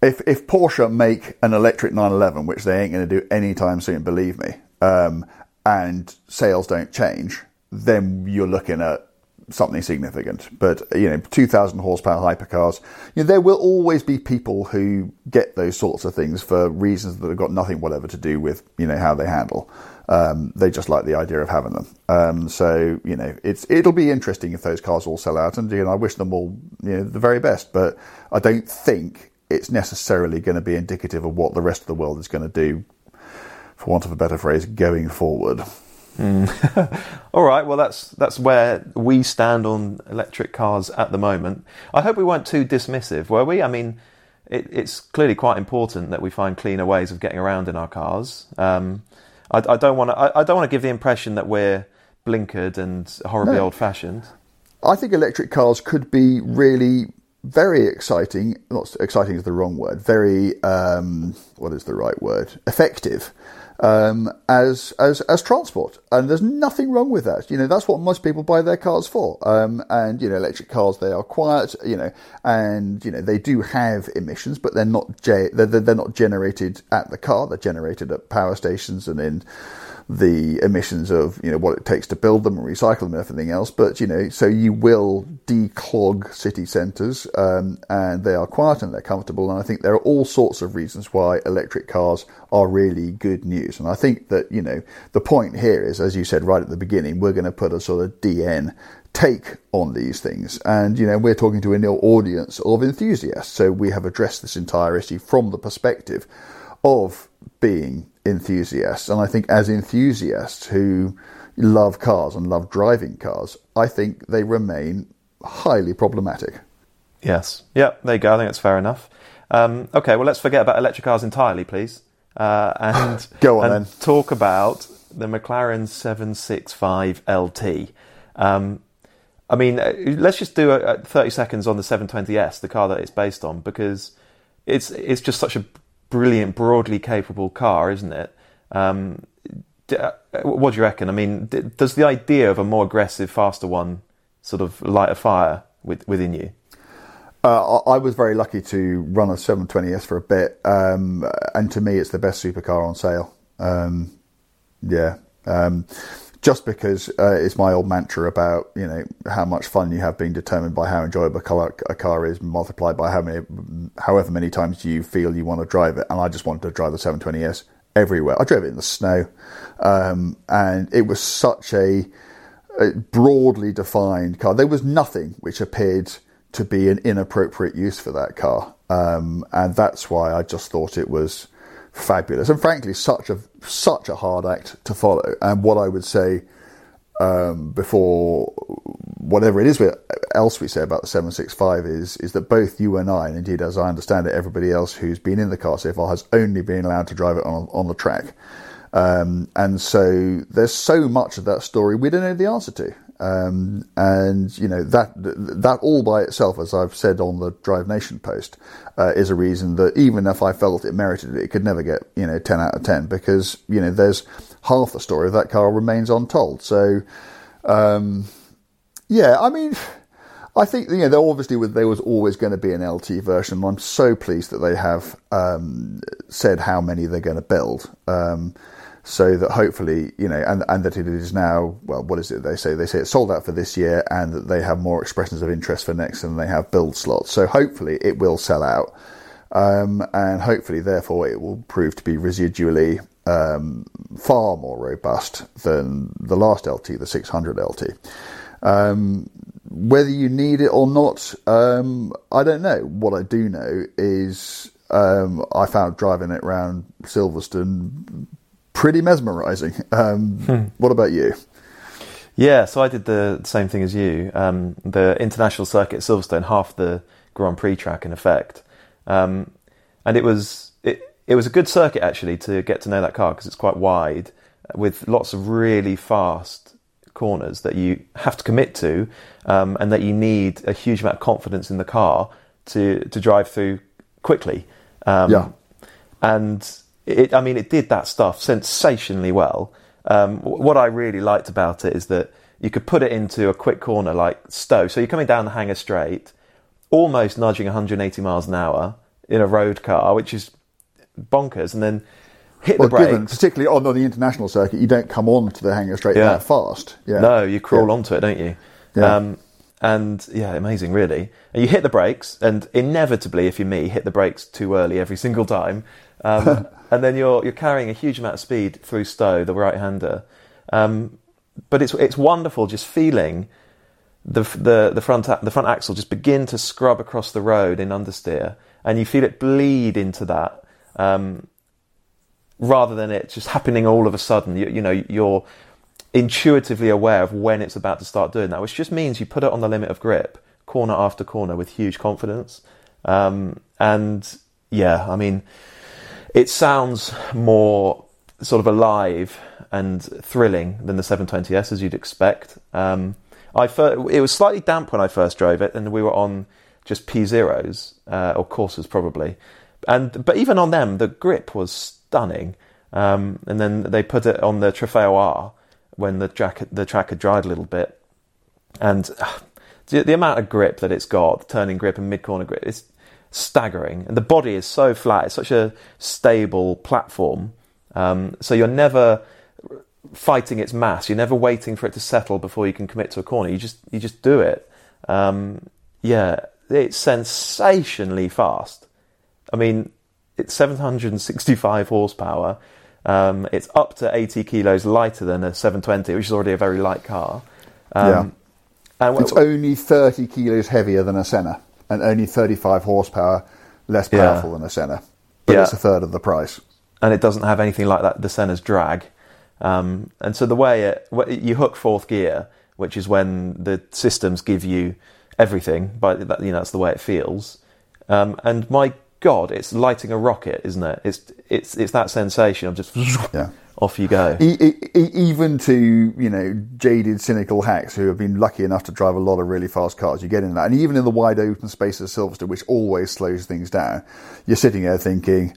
if if Porsche make an electric 911, which they ain't going to do anytime soon, believe me, um, and sales don't change, then you're looking at something significant. But you know, 2,000 horsepower hypercars, you know, there will always be people who get those sorts of things for reasons that have got nothing whatever to do with you know how they handle. Um, they just like the idea of having them. Um, so you know, it's it'll be interesting if those cars all sell out, and you know, I wish them all you know the very best. But I don't think it's necessarily going to be indicative of what the rest of the world is going to do, for want of a better phrase, going forward. Mm. (laughs) all right, well that's that's where we stand on electric cars at the moment. I hope we weren't too dismissive, were we? I mean. It, it's clearly quite important that we find cleaner ways of getting around in our cars. Um, I, I don't want to. I, I, don't want to give the impression that we're blinkered and horribly no. old-fashioned. I think electric cars could be really very exciting. Not exciting is the wrong word. Very um, what is the right word? Effective um, as as as transport, and there's nothing wrong with that. You know, that's what most people buy their cars for. Um, and you know, electric cars they are quiet. You know, and you know they do have emissions, but they're not ge- they're, they're not generated at the car. They're generated at power stations and in the emissions of you know what it takes to build them and recycle them and everything else. But you know, so you will declog city centres, um, and they are quiet and they're comfortable. And I think there are all sorts of reasons why electric cars are really good news. And I think that you know the point here is, as you said right at the beginning, we're going to put a sort of DN take on these things. And, you know, we're talking to an audience of enthusiasts. So we have addressed this entire issue from the perspective of being enthusiasts. And I think as enthusiasts who love cars and love driving cars, I think they remain highly problematic. Yes. Yeah, there you go. I think that's fair enough. Um, okay, well, let's forget about electric cars entirely, please. Uh, and (laughs) go on and then. Talk about the McLaren 765 LT. Um, I mean, uh, let's just do a, a 30 seconds on the 720S, the car that it's based on, because it's it's just such a brilliant, broadly capable car, isn't it? Um, uh, what do you reckon? I mean, does the idea of a more aggressive, faster one sort of light a fire with, within you? Uh, I was very lucky to run a 720S for a bit, um, and to me, it's the best supercar on sale. Um, yeah, um, just because uh, it's my old mantra about you know how much fun you have being determined by how enjoyable a car is multiplied by how many however many times you feel you want to drive it. And I just wanted to drive the 720s everywhere. I drove it in the snow. Um, and it was such a, a, broadly defined car. There was nothing which appeared to be an inappropriate use for that car. Um, and that's why I just thought it was fabulous, and frankly, such a such a hard act to follow. And what I would say um, before whatever it is we, else we say about the 765 is is that both you and I, and indeed as I understand it, everybody else who's been in the car so far has only been allowed to drive it on on the track. Um, and so there's so much of that story we don't know the answer to. Um, and you know that that all by itself, as I've said on the Drive Nation post, uh, is a reason that even if I felt it merited it, it could never get you know ten out of ten because you know there's half the story of that car remains untold. So um, yeah, I mean. I think you know there obviously there was always going to be an LT version. I'm so pleased that they have um, said how many they're going to build. Um, so that hopefully, you know, and, and that it is now, well, what is it they say? They say it's sold out for this year and that they have more expressions of interest for next than they have build slots. So hopefully it will sell out. Um, and hopefully, therefore, it will prove to be residually um, far more robust than the last LT, the 600 LT. Um, whether you need it or not, um, I don't know. What I do know is um, I found driving it around Silverstone pretty mesmerising. Um, hmm. What about you? Yeah, so I did the same thing as you. Um, the international circuit Silverstone, half the Grand Prix track in effect, um, and it was it it was a good circuit actually to get to know that car because it's quite wide with lots of really fast corners that you have to commit to, um, and that you need a huge amount of confidence in the car to to drive through quickly. Um, yeah, and it, I mean, it did that stuff sensationally well. Um, what I really liked about it is that you could put it into a quick corner like Stowe. So you're coming down the Hangar Straight, almost nudging 180 miles an hour in a road car, which is bonkers, and then hit well, the brakes. Given, particularly on, on, the international circuit, you don't come on to the Hangar Straight yeah. that fast. Yeah. No, you crawl yeah. onto it, don't you? Yeah. Um, and yeah, amazing, really. And you hit the brakes, and inevitably, if you're me, hit the brakes too early every single time. Um, (laughs) and then you're you're carrying a huge amount of speed through Stowe, the right-hander. Um, but it's it's wonderful just feeling the the the front the front axle just begin to scrub across the road in understeer, and you feel it bleed into that. Um, rather than it just happening all of a sudden, you, you know you're intuitively aware of when it's about to start doing that, which just means you put it on the limit of grip, corner after corner, with huge confidence. Um, and yeah, I mean, it sounds more sort of alive and thrilling than the 720S as you'd expect. Um, I fir- it was slightly damp when I first drove it, and we were on just P zeros uh, or Corsas probably, and but even on them the grip was stunning. Um, and then they put it on the Trofeo R when the track the track had dried a little bit, and uh, the, the, amount of grip that it's got, the turning grip and mid corner grip, is staggering. And the body is so flat; it's such a stable platform. Um, so you're never fighting its mass. You're never waiting for it to settle before you can commit to a corner. You just you just do it. Um, yeah, it's sensationally fast. I mean, it's 765 horsepower. Um, it's up to 80 kilos lighter than a 720, which is already a very light car. Um, yeah. it's only 30 kilos heavier than a Senna and only 35 horsepower less powerful yeah. than a Senna, but yeah. it's a third of the price. And it doesn't have anything like that the Senna's drag. Um, and so the way it, you hook fourth gear, which is when the systems give you everything, but that, you know that's the way it feels. Um, and my God, it's lighting a rocket, isn't it? It's it's it's that sensation of just yeah. Off you go. E- e- even to you know jaded, cynical hacks who have been lucky enough to drive a lot of really fast cars, you get in that, and even in the wide open space of Silverstone, which always slows things down, you're sitting there thinking,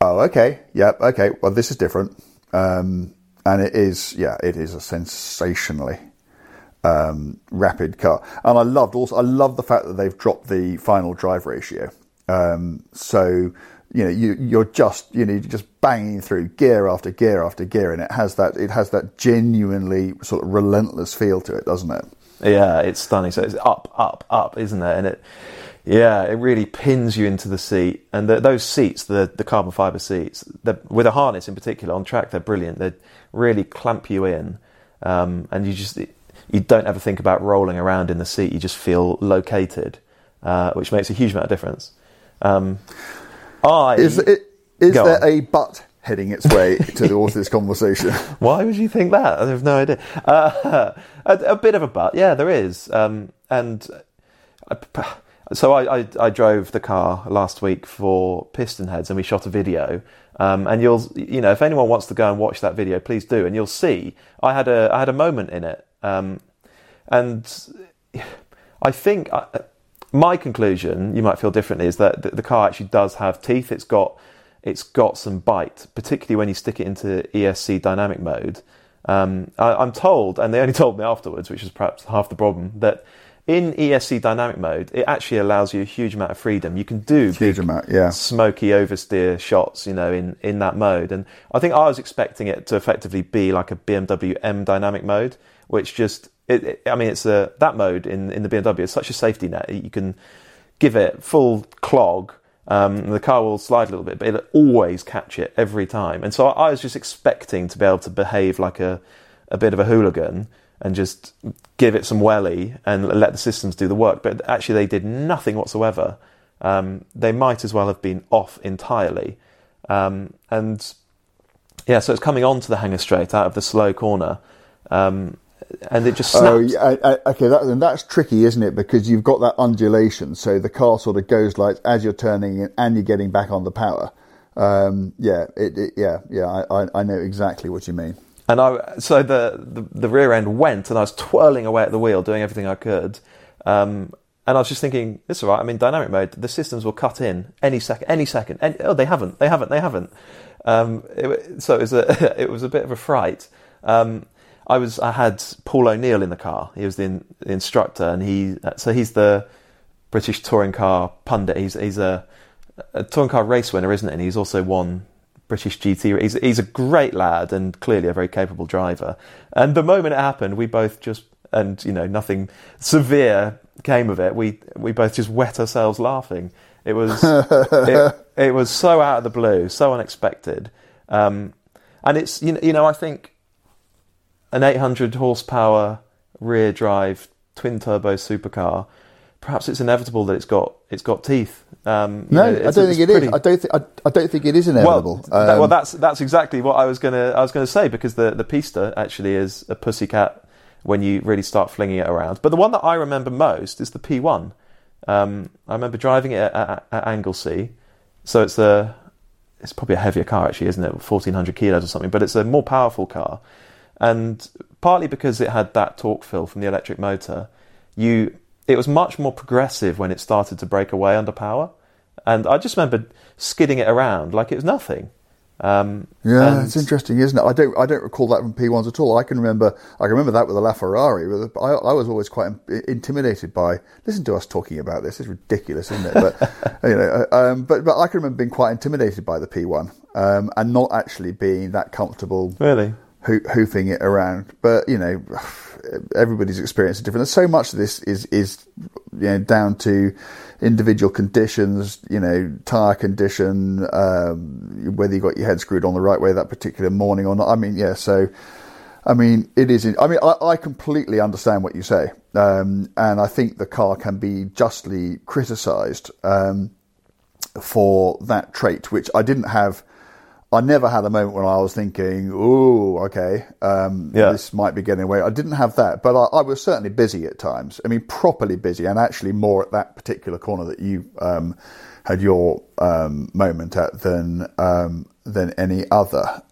"Oh, okay, yep, okay, well, this is different," um, and it is, yeah, it is a sensationally um, rapid car, and I loved also I love the fact that they've dropped the final drive ratio. Um, so you know you, you're just you know you're just banging through gear after gear after gear, and it has that it has that genuinely sort of relentless feel to it, doesn't it? Yeah, it's stunning. So it's up, up, up, isn't it? And it, yeah, it really pins you into the seat. And the, those seats, the the carbon fiber seats, with a harness in particular on track, they're brilliant. They really clamp you in, um, and you just you don't ever think about rolling around in the seat. You just feel located, uh, which makes a huge amount of difference. Um, I is it, is there on. a butt heading its way to the author of this (laughs) conversation? Why would you think that? I have no idea. Uh, (laughs) a, a, bit of a butt, yeah, there is. Um, and I, so I, I, I, drove the car last week for PistonHeads, and we shot a video. Um, and you'll, you know, if anyone wants to go and watch that video, please do, and you'll see I had a I had a moment in it. Um, and I think uh, my conclusion, you might feel differently, is that the, the car actually does have teeth. It's got it's got some bite, particularly when you stick it into ESC dynamic mode. Um, I, am told, and they only (laughs) told me afterwards, which is perhaps half the problem, that in ESC dynamic mode, it actually allows you a huge amount of freedom. You can do huge big, amount, yeah, smoky oversteer shots, you know, in, in that mode. And I think I was expecting it to effectively be like a BMW M dynamic mode, which just, it, it, I mean, it's a that mode in in the BMW is such a safety net. You can give it full clog um, the car will slide a little bit, but it'll always catch it every time. And so I was just expecting to be able to behave like a, a bit of a hooligan and just give it some welly and let the systems do the work. But actually, they did nothing whatsoever. Um, they might as well have been off entirely. Um, and yeah, so it's coming onto the Hangar Straight out of the slow corner. Um, and it just oh, snaps. Oh, yeah, okay, that, and that's tricky, isn't it? Because you've got that undulation, so the car sort of goes like as you're turning and you're getting back on the power. Um, yeah, it, it, yeah, yeah. I, I know exactly what you mean. And I so the, the, the rear end went, and I was twirling away at the wheel, doing everything I could. Um, and I was just thinking, is all right. I mean, dynamic mode, the systems will cut in any second, any second. Any, oh, they haven't, they haven't, they haven't. Um, it, so it was a (laughs) it was a bit of a fright. Um, I was I had Paul O'Neill in the car. He was the, the instructor, and he so he's the British touring car pundit. He's he's a, a touring car race winner, isn't it? And he's also won British GT. He's he's a great lad and clearly a very capable driver. And the moment it happened, we both just and you know nothing severe came of it. We we both just wet ourselves laughing. It was (laughs) it, it, was so out of the blue, so unexpected. Um, and it's you know, you know I think an 800 horsepower rear drive twin turbo supercar, perhaps it's inevitable that it's got it's got teeth. Um, no, know, I don't think it pretty... is. I don't think I, I, don't think it is inevitable. Well, um, that, well, that's that's exactly what I was gonna I was gonna say because the the Pista actually is a pussycat when you really start flinging it around. But the one that I remember most is the P1. Um, I remember driving it at, at, at Anglesey, so it's a it's probably a heavier car actually, isn't it? Fourteen hundred kilos or something, but it's a more powerful car and partly because it had that torque fill from the electric motor, you it was much more progressive when it started to break away under power. And I just remember skidding it around like it was nothing. Um, yeah, it's interesting, isn't it? I don't, I don't recall that from P1s at all. I can remember, I can remember that with the LaFerrari. I, I was always quite intimidated by. Listen to us talking about this; it's ridiculous, isn't it? But (laughs) you know, uh, um, but but I can remember being quite intimidated by the P1 um, and not actually being that comfortable. Really, hoofing it around. But you know, everybody's experience is different. And so much of this is is you know down to individual conditions. You know, tire condition, um, whether you got your head screwed on the right way that particular morning or not. I mean, yeah. So, I mean, it is. I mean, I, I completely understand what you say, um, and I think the car can be justly criticised um, for that trait, which I didn't have I never had a moment when I was thinking, "Oh, okay, um, yeah. this might be getting away." I didn't have that, but I, I, was certainly busy at times. I mean, properly busy, and actually more at that particular corner that you um, had your um, moment at than um, than any other.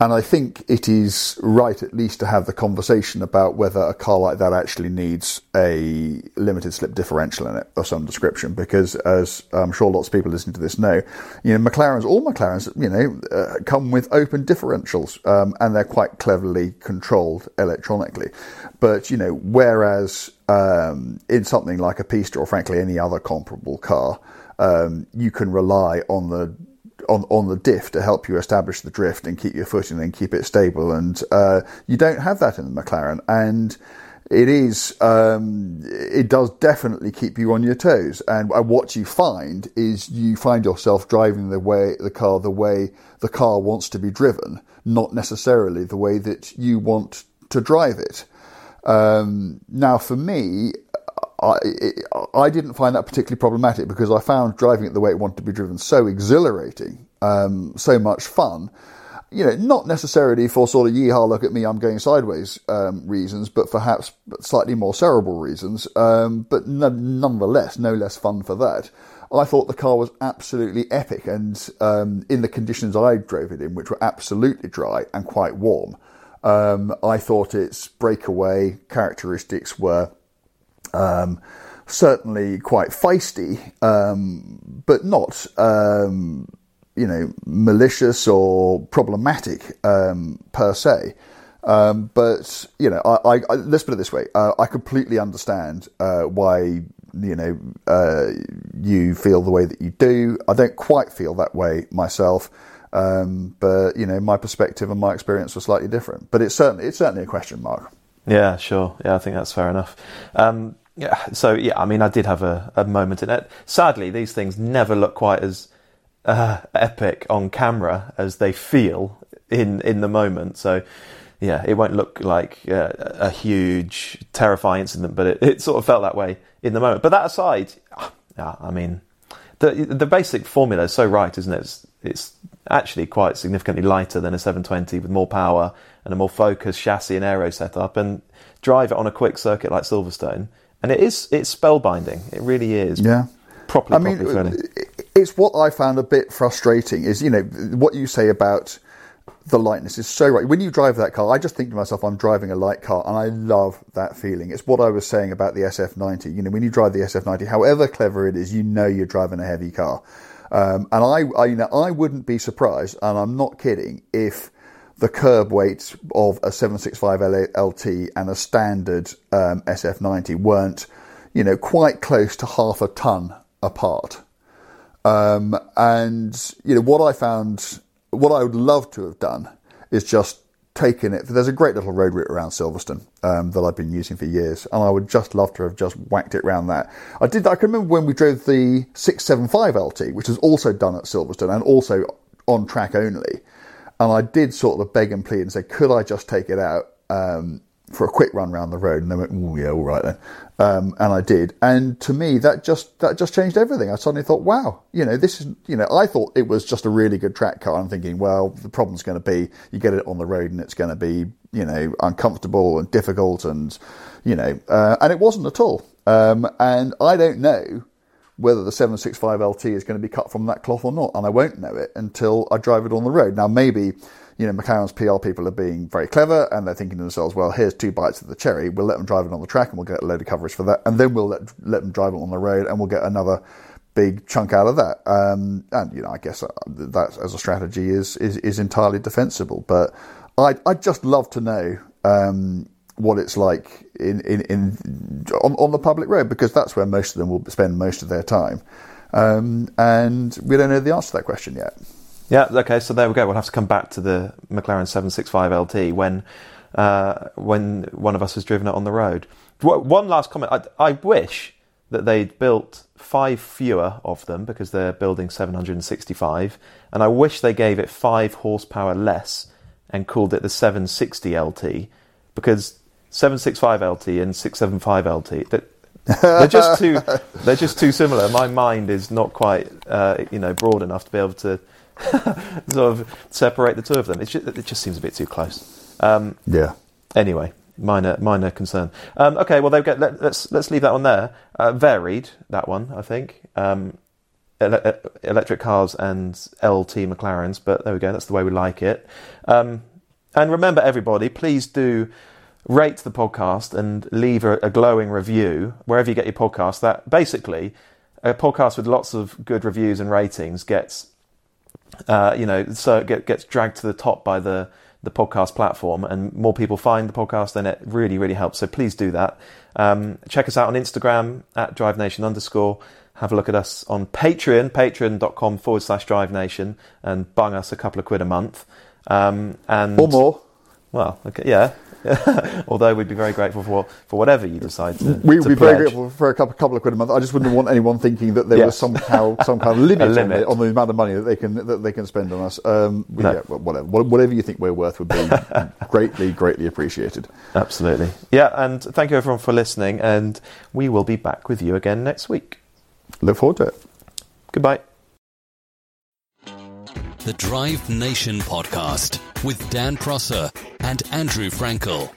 And I think it is right, at least, to have the conversation about whether a car like that actually needs a limited slip differential in it of some description. Because, as I'm sure lots of people listening to this know, you know, McLarens, all McLarens, you know, uh, come with open differentials, um, and they're quite cleverly controlled electronically. But you know, whereas um, in something like a Pista or frankly any other comparable car, um, you can rely on the on on the diff to help you establish the drift and keep your footing and keep it stable. And uh, you don't have that in the McLaren, and it is um, it does definitely keep you on your toes. And what you find is you find yourself driving the way the car the way the car wants to be driven, not necessarily the way that you want to drive it. Um, now, for me, I, didn't find that particularly problematic because I found driving it the way it wanted to be driven so exhilarating, um, so much fun. You know, not necessarily for sort of yeehaw, look at me, I'm going sideways um, reasons, but perhaps slightly more cerebral reasons. Um, but nonetheless, no less fun for that. I thought the car was absolutely epic, and um, in the conditions I drove it in, which were absolutely dry and quite warm, Um, I thought its breakaway characteristics were um, certainly quite feisty, um, but not um, you know malicious or problematic um, per se. Um, but you know, I, I, I, let's put it this way: uh, I completely understand uh, why you know uh, you feel the way that you do. I don't quite feel that way myself. Um, but you know, my perspective and my experience were slightly different. But it's certainly it's certainly a question mark. Yeah, sure. Yeah, I think that's fair enough. Um, yeah, so yeah, I mean, I did have a, a, moment in it. Sadly, these things never look quite as uh, epic on camera as they feel in in the moment. So yeah, it won't look like uh, a huge, terrifying incident, but it, it sort of felt that way in the moment. But that aside, yeah, I mean, the the basic formula is so right, isn't it? It's, it's actually quite significantly lighter than a 720 with more power and a more focused chassis and aero setup, and drive it on a quick circuit like Silverstone, and it is it's spellbinding. It really is. Yeah. Properly, I mean, properly it's what I found a bit frustrating. Is you know what you say about the lightness is so right. When you drive that car, I just think to myself, I'm driving a light car, and I love that feeling. It's what I was saying about the SF90. You know, when you drive the SF90, however clever it is, you know you're driving a heavy car. Um, and I, I, you know, I wouldn't be surprised, and I'm not kidding, if the curb weight of a 765 LT and a standard um, SF90 weren't, you know, quite close to half a ton apart. Um, and you know what I found, what I would love to have done is just taken it. There's a great little road route around Silverstone um, that I've been using for years, and I would just love to have just whacked it around that. I did. I can remember when we drove the 675 LT, which was also done at Silverstone and also on track only. And I did sort of beg and plead and say, could I just take it out um, for a quick run around the road? And they went, oh yeah, all right then. Um, and I did. And to me, that just that just changed everything. I suddenly thought, wow, you know, this is, you know, I thought it was just a really good track car. I'm thinking, well, the problem's going to be you get it on the road and it's going to be, you know, uncomfortable and difficult, and you know, uh, and it wasn't at all. Um, and I don't know whether the 765 LT is going to be cut from that cloth or not, and I won't know it until I drive it on the road. Now, maybe you know, McLaren's PR people are being very clever and they're thinking to themselves, well, here's two bites of the cherry. We'll let them drive it on the track and we'll get a load of coverage for that. And then we'll let, let them drive it on the road and we'll get another big chunk out of that. Um, and, you know, I guess uh, that as a strategy is, is, is entirely defensible. But I'd, I'd just love to know, um, what it's like in, in, in on, on, the public road because that's where most of them will spend most of their time. Um, and we don't know the answer to that question yet. Yeah, okay, so there we go. We'll have to come back to the McLaren 765 LT when uh, when one of us has driven it on the road. One last comment. I, I wish that they'd built five fewer of them because they're building 765, and I wish they gave it five horsepower less and called it the 760 LT because 765 LT and 675 LT. That, they're just too (laughs) they're just too similar. My mind is not quite uh, you know broad enough to be able to (laughs) sort of separate the two of them. Just, it just seems a bit too close. Um, yeah. Anyway, minor minor concern. Um, okay, well, get, let, us let's, let's leave that one there. Uh, varied that one, I think. Um, ele- electric cars and LT McLarens, but there we go. That's the way we like it. Um, and remember, everybody, please do rate the podcast and leave a, a glowing review wherever you get your podcast. That basically a podcast with lots of good reviews and ratings gets uh, you know, so it get, gets dragged to the top by the the podcast platform, and more people find the podcast, then it really, really helps. So please do that. Um, check us out on Instagram at Drive Nation underscore. Have a look at us on Patreon, patreon.com forward slash Drive Nation, and bung us a couple of quid a month. Um, and or more. Well, okay, yeah. (laughs) Although we'd be very grateful for for whatever you decide to. We would be pledge. very grateful for a couple, couple of quid a month. I just wouldn't want anyone thinking that there yes. was somehow (laughs) some kind of limit, limit. On, the, on, the, amount of money that they can that they can spend on us. Um, no. yeah, whatever, whatever you think we're worth would be (laughs) greatly, greatly appreciated. Absolutely, yeah. And thank you everyone for listening, and we will be back with you again next week. Look forward to it. Goodbye. The Drive Nation podcast with Dan Prosser and Andrew Frankel.